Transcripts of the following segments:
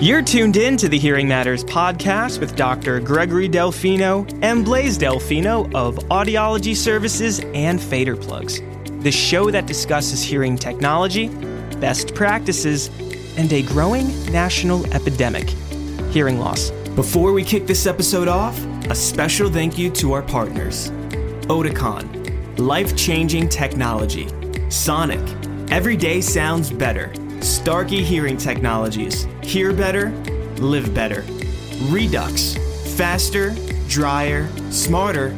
You're tuned in to the Hearing Matters podcast with Dr. Gregory Delfino and Blaise Delfino of Audiology Services and Fader Plugs, the show that discusses hearing technology, best practices, and a growing national epidemic hearing loss. Before we kick this episode off, a special thank you to our partners Oticon, life changing technology, Sonic, every day sounds better. Starkey Hearing Technologies. Hear better, live better. Redux. Faster, drier, smarter,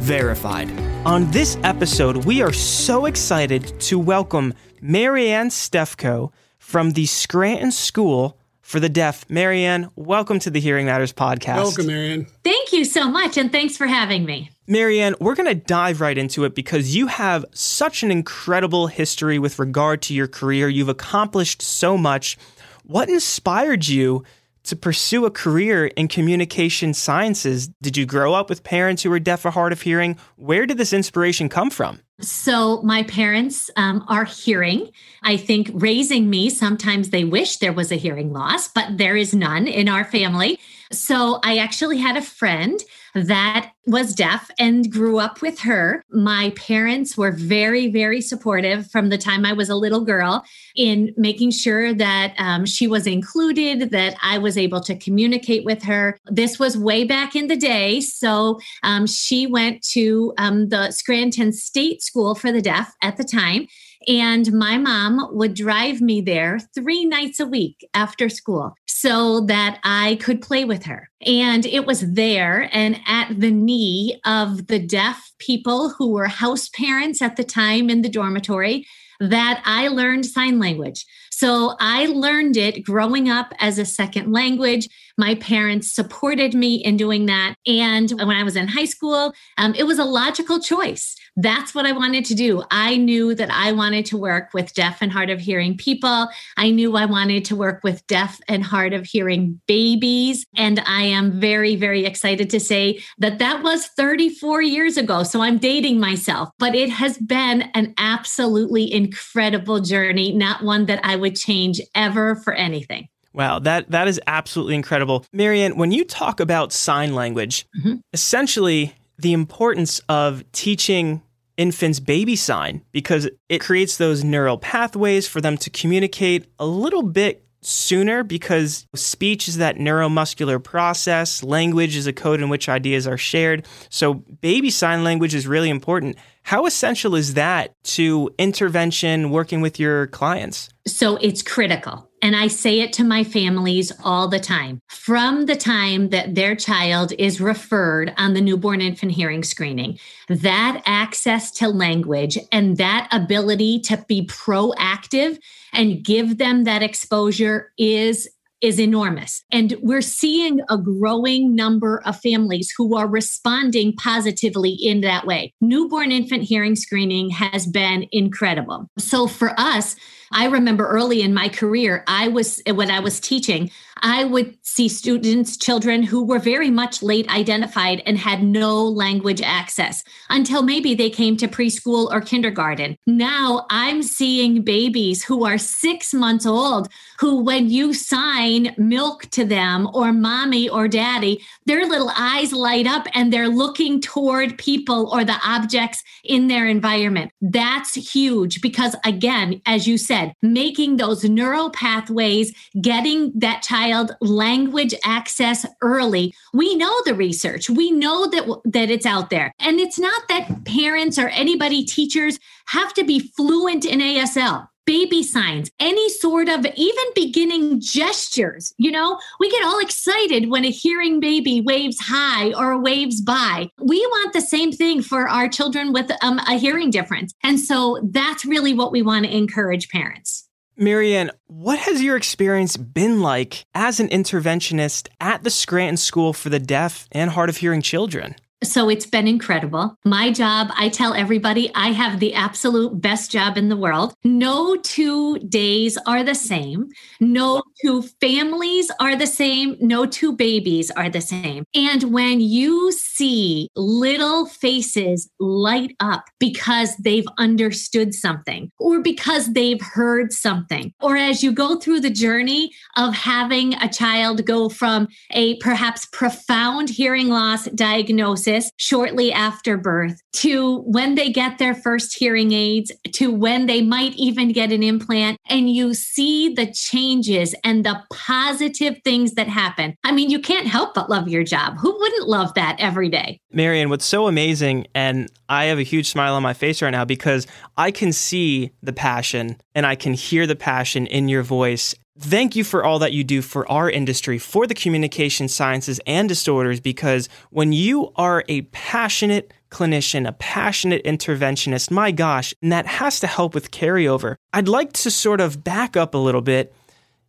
verified. On this episode, we are so excited to welcome Marianne Stefko from the Scranton School for the Deaf. Marianne, welcome to the Hearing Matters podcast. Welcome, Marianne. Thank you so much, and thanks for having me. Marianne, we're going to dive right into it because you have such an incredible history with regard to your career. You've accomplished so much. What inspired you to pursue a career in communication sciences? Did you grow up with parents who were deaf or hard of hearing? Where did this inspiration come from? So, my parents um, are hearing. I think raising me, sometimes they wish there was a hearing loss, but there is none in our family. So, I actually had a friend that was deaf and grew up with her. My parents were very, very supportive from the time I was a little girl in making sure that um, she was included, that I was able to communicate with her. This was way back in the day. So um, she went to um, the Scranton State School for the Deaf at the time. And my mom would drive me there three nights a week after school so that I could play with her. And it was there and at the knee of the deaf people who were house parents at the time in the dormitory that I learned sign language. So I learned it growing up as a second language. My parents supported me in doing that. And when I was in high school, um, it was a logical choice that's what I wanted to do. I knew that I wanted to work with deaf and hard of hearing people. I knew I wanted to work with deaf and hard of hearing babies. And I am very, very excited to say that that was 34 years ago. So I'm dating myself, but it has been an absolutely incredible journey, not one that I would change ever for anything. Wow, that that is absolutely incredible. Marianne, when you talk about sign language, mm-hmm. essentially the importance of teaching infants baby sign because it creates those neural pathways for them to communicate a little bit sooner because speech is that neuromuscular process, language is a code in which ideas are shared. So, baby sign language is really important. How essential is that to intervention working with your clients? So, it's critical. And I say it to my families all the time. From the time that their child is referred on the newborn infant hearing screening, that access to language and that ability to be proactive and give them that exposure is is enormous. And we're seeing a growing number of families who are responding positively in that way. Newborn infant hearing screening has been incredible. So for us, I remember early in my career, I was, when I was teaching, I would see students, children who were very much late identified and had no language access until maybe they came to preschool or kindergarten. Now I'm seeing babies who are six months old who, when you sign milk to them or mommy or daddy, their little eyes light up and they're looking toward people or the objects in their environment. That's huge because, again, as you said, said, making those neural pathways, getting that child language access early. We know the research. We know that that it's out there. And it's not that parents or anybody teachers have to be fluent in ASL baby signs, any sort of even beginning gestures. You know, we get all excited when a hearing baby waves hi or waves bye. We want the same thing for our children with um, a hearing difference. And so that's really what we want to encourage parents. Marianne, what has your experience been like as an interventionist at the Scranton School for the Deaf and Hard of Hearing Children? So it's been incredible. My job, I tell everybody, I have the absolute best job in the world. No two days are the same. No two families are the same. No two babies are the same. And when you see little faces light up because they've understood something or because they've heard something, or as you go through the journey of having a child go from a perhaps profound hearing loss diagnosis shortly after birth to when they get their first hearing aids to when they might even get an implant and you see the changes and the positive things that happen. I mean, you can't help but love your job. Who wouldn't love that every day? Marianne, what's so amazing, and I have a huge smile on my face right now because I can see the passion and I can hear the passion in your voice. Thank you for all that you do for our industry, for the communication sciences and disorders, because when you are a passionate clinician, a passionate interventionist, my gosh, and that has to help with carryover. I'd like to sort of back up a little bit.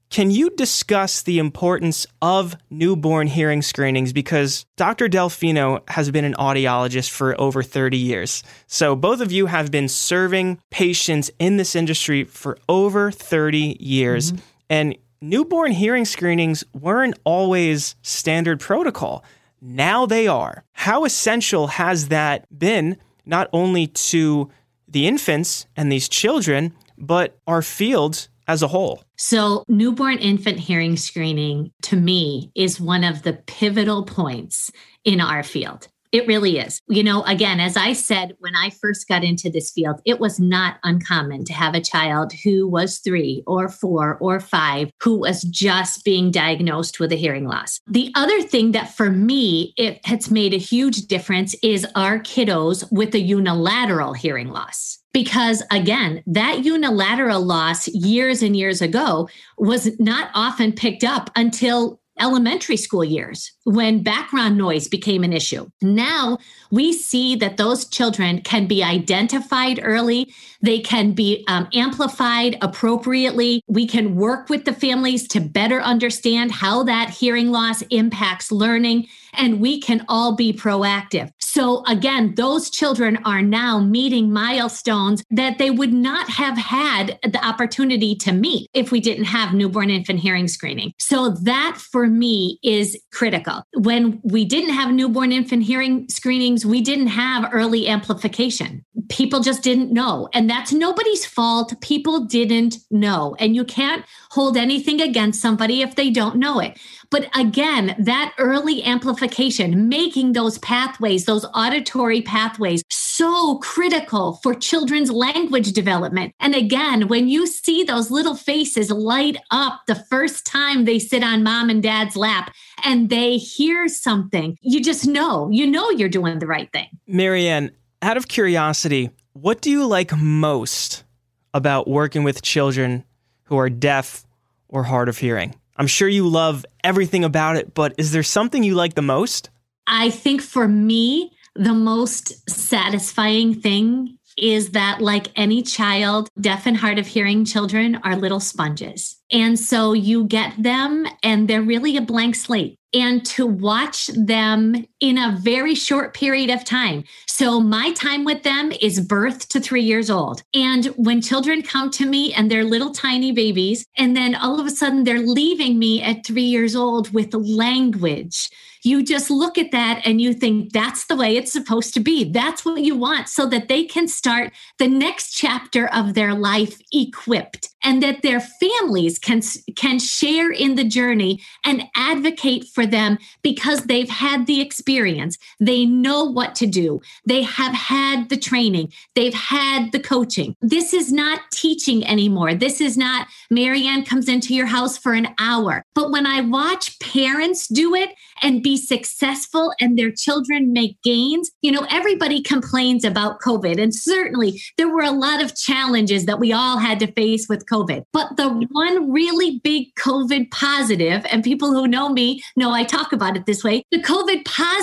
Can you discuss the importance of newborn hearing screenings? Because Dr. Delfino has been an audiologist for over 30 years. So both of you have been serving patients in this industry for over 30 years. Mm-hmm. And newborn hearing screenings weren't always standard protocol. Now they are. How essential has that been, not only to the infants and these children, but our field as a whole? So, newborn infant hearing screening to me is one of the pivotal points in our field. It really is. You know, again, as I said, when I first got into this field, it was not uncommon to have a child who was three or four or five who was just being diagnosed with a hearing loss. The other thing that for me, it has made a huge difference is our kiddos with a unilateral hearing loss because again that unilateral loss years and years ago was not often picked up until elementary school years when background noise became an issue. Now we see that those children can be identified early, they can be um, amplified appropriately. We can work with the families to better understand how that hearing loss impacts learning, and we can all be proactive. So, again, those children are now meeting milestones that they would not have had the opportunity to meet if we didn't have newborn infant hearing screening. So, that for me is critical. When we didn't have newborn infant hearing screenings, we didn't have early amplification. People just didn't know. And that's nobody's fault. People didn't know. And you can't hold anything against somebody if they don't know it. But again, that early amplification, making those pathways, those auditory pathways, so critical for children's language development. And again, when you see those little faces light up the first time they sit on mom and dad's lap and they hear something, you just know, you know you're doing the right thing. Marianne, out of curiosity, what do you like most about working with children who are deaf or hard of hearing? I'm sure you love everything about it, but is there something you like the most? I think for me, the most satisfying thing is that, like any child, deaf and hard of hearing children are little sponges. And so you get them, and they're really a blank slate and to watch them in a very short period of time. So, my time with them is birth to three years old. And when children come to me and they're little tiny babies, and then all of a sudden they're leaving me at three years old with language you just look at that and you think that's the way it's supposed to be. That's what you want so that they can start the next chapter of their life equipped and that their families can can share in the journey and advocate for them because they've had the experience. They know what to do. They have had the training. They've had the coaching. This is not teaching anymore. This is not Marianne comes into your house for an hour. But when I watch parents do it and be successful and their children make gains. You know, everybody complains about COVID, and certainly there were a lot of challenges that we all had to face with COVID. But the one really big COVID positive, and people who know me know I talk about it this way the COVID positive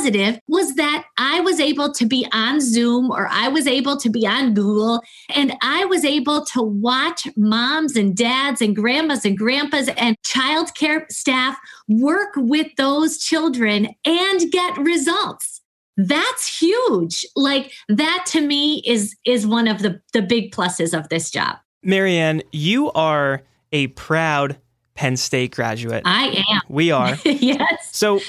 was that I was able to be on Zoom or I was able to be on Google and I was able to watch moms and dads and grandmas and grandpas and childcare staff work with those children and get results. That's huge. Like that to me is is one of the the big pluses of this job. Marianne, you are a proud Penn State graduate. I am. We are. yes. So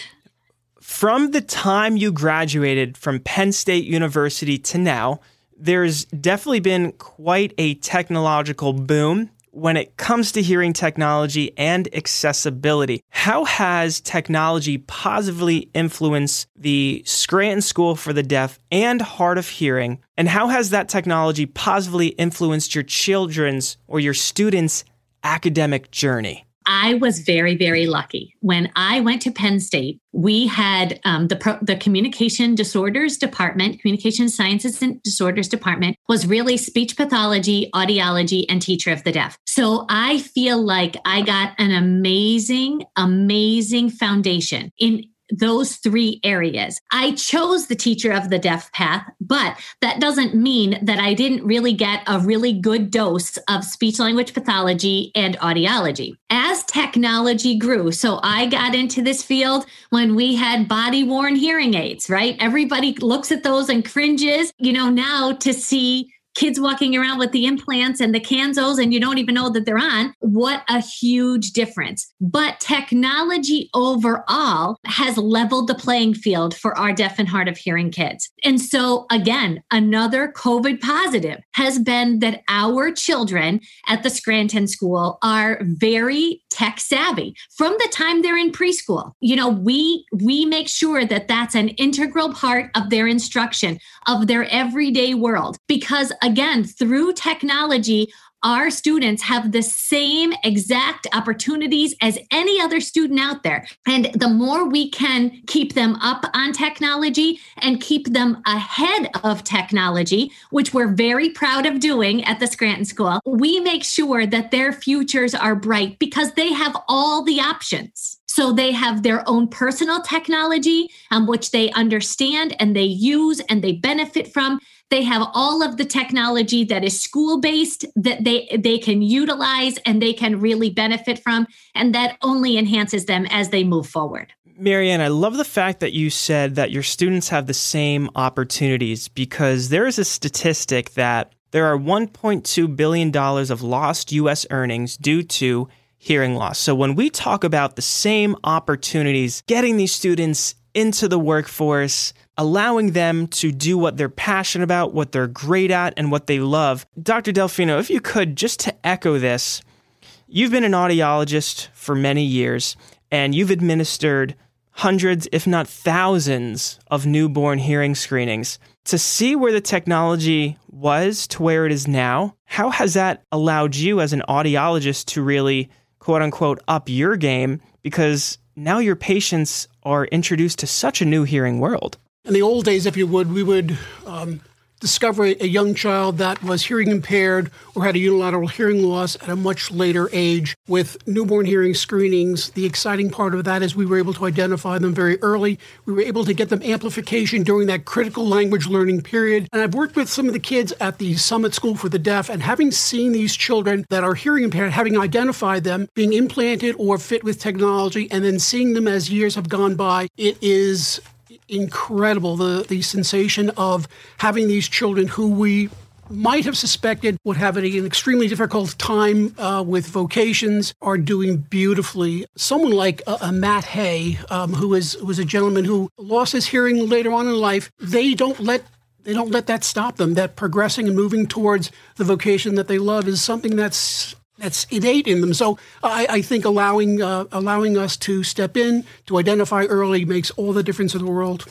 from the time you graduated from Penn State University to now, there's definitely been quite a technological boom when it comes to hearing technology and accessibility. How has technology positively influenced the Scranton School for the Deaf and Hard of Hearing? And how has that technology positively influenced your children's or your students' academic journey? I was very, very lucky. When I went to Penn State, we had um, the pro- the communication disorders department, communication sciences and disorders department was really speech pathology, audiology, and teacher of the deaf. So I feel like I got an amazing, amazing foundation in those three areas. I chose the teacher of the deaf path, but that doesn't mean that I didn't really get a really good dose of speech language pathology and audiology. As technology grew, so I got into this field when we had body worn hearing aids, right? Everybody looks at those and cringes, you know, now to see kids walking around with the implants and the Kansos and you don't even know that they're on. What a huge difference. But technology overall has leveled the playing field for our deaf and hard of hearing kids. And so, again, another COVID positive has been that our children at the Scranton School are very tech savvy from the time they're in preschool. You know, we we make sure that that's an integral part of their instruction of their everyday world because again, through technology, our students have the same exact opportunities as any other student out there. And the more we can keep them up on technology and keep them ahead of technology, which we're very proud of doing at the Scranton School, we make sure that their futures are bright because they have all the options. So they have their own personal technology, um, which they understand and they use and they benefit from. They have all of the technology that is school based that they they can utilize and they can really benefit from, and that only enhances them as they move forward. Marianne, I love the fact that you said that your students have the same opportunities because there is a statistic that there are $1.2 billion of lost U.S. earnings due to hearing loss. So when we talk about the same opportunities, getting these students into the workforce, allowing them to do what they're passionate about, what they're great at, and what they love. Dr. Delfino, if you could, just to echo this, you've been an audiologist for many years and you've administered hundreds, if not thousands, of newborn hearing screenings. To see where the technology was to where it is now, how has that allowed you as an audiologist to really, quote unquote, up your game? Because now your patients are introduced to such a new hearing world in the old days, if you would, we would um, discover a young child that was hearing impaired or had a unilateral hearing loss at a much later age with newborn hearing screenings. The exciting part of that is we were able to identify them very early. We were able to get them amplification during that critical language learning period. And I've worked with some of the kids at the Summit School for the Deaf, and having seen these children that are hearing impaired, having identified them being implanted or fit with technology, and then seeing them as years have gone by, it is incredible the the sensation of having these children who we might have suspected would have an extremely difficult time uh, with vocations are doing beautifully. Someone like uh, uh, Matt Hay, um, who is was a gentleman who lost his hearing later on in life, they don't let they don't let that stop them. That progressing and moving towards the vocation that they love is something that's that's innate in them. So I, I think allowing uh, allowing us to step in to identify early makes all the difference in the world.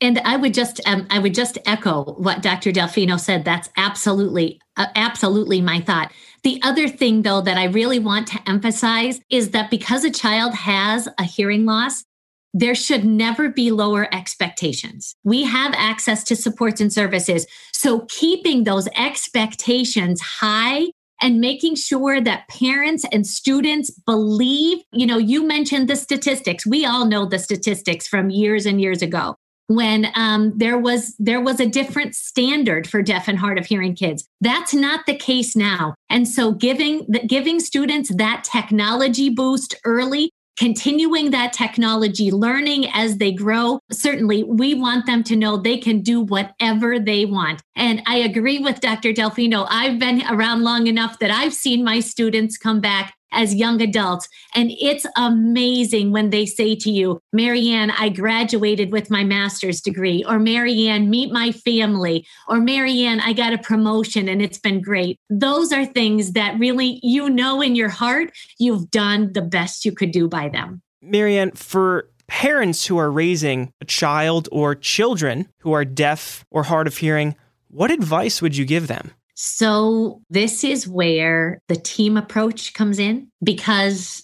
And I would just um, I would just echo what Dr. Delfino said. That's absolutely uh, absolutely my thought. The other thing though that I really want to emphasize is that because a child has a hearing loss, there should never be lower expectations. We have access to supports and services. So keeping those expectations high and making sure that parents and students believe, you know, you mentioned the statistics. We all know the statistics from years and years ago when um, there was there was a different standard for deaf and hard of hearing kids. That's not the case now. And so giving the, giving students that technology boost early continuing that technology, learning as they grow. Certainly, we want them to know they can do whatever they want. And I agree with Dr. Delfino. I've been around long enough that I've seen my students come back as young adults. And it's amazing when they say to you, Marianne, I graduated with my master's degree, or Marianne, meet my family, or Marianne, I got a promotion and it's been great. Those are things that really you know in your heart you've done the best you could do by them. Marianne, for parents who are raising a child or children who are deaf or hard of hearing, what advice would you give them? So, this is where the team approach comes in because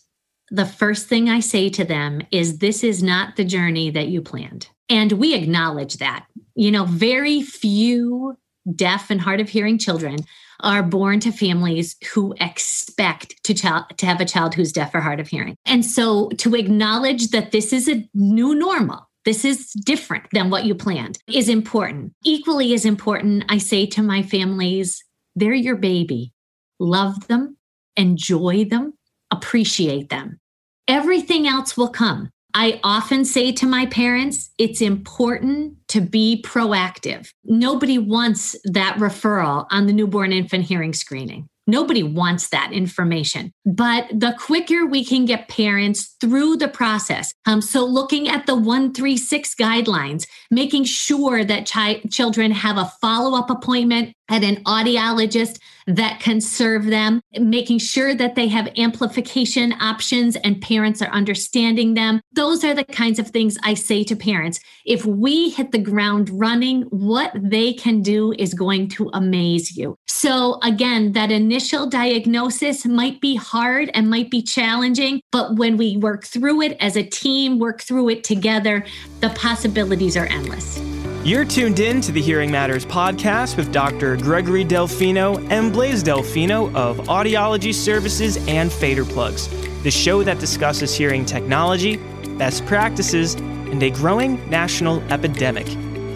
the first thing I say to them is this is not the journey that you planned. And we acknowledge that. You know, very few deaf and hard of hearing children are born to families who expect to, to have a child who's deaf or hard of hearing. And so to acknowledge that this is a new normal this is different than what you planned is important. Equally as important, I say to my families, they're your baby. Love them, enjoy them, appreciate them. Everything else will come. I often say to my parents, it's important to be proactive. Nobody wants that referral on the newborn infant hearing screening. Nobody wants that information. But the quicker we can get parents through the process, um, so looking at the 136 guidelines, making sure that chi- children have a follow up appointment at an audiologist that can serve them, making sure that they have amplification options and parents are understanding them. Those are the kinds of things I say to parents. If we hit the ground running, what they can do is going to amaze you. So, again, that initial diagnosis might be hard and might be challenging, but when we work through it as a team, work through it together, the possibilities are endless. You're tuned in to the Hearing Matters podcast with Dr. Gregory Delfino and Blaise Delfino of Audiology Services and Fader Plugs, the show that discusses hearing technology, best practices, and a growing national epidemic,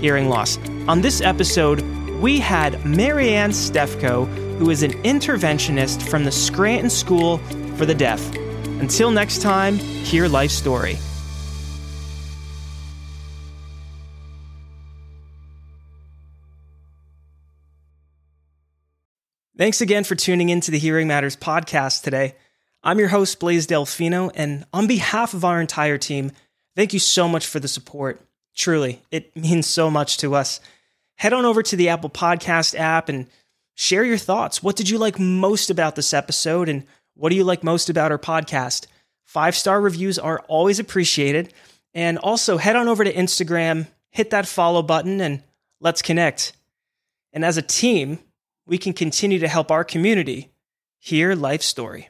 hearing loss. On this episode, we had Marianne Stefko, who is an interventionist from the Scranton School for the Deaf. Until next time, hear life story. Thanks again for tuning in to the Hearing Matters podcast today. I'm your host, Blaise Delfino, and on behalf of our entire team, thank you so much for the support. Truly, it means so much to us. Head on over to the Apple Podcast app and share your thoughts. What did you like most about this episode, and what do you like most about our podcast? Five star reviews are always appreciated. And also, head on over to Instagram, hit that follow button, and let's connect. And as a team, we can continue to help our community hear life story.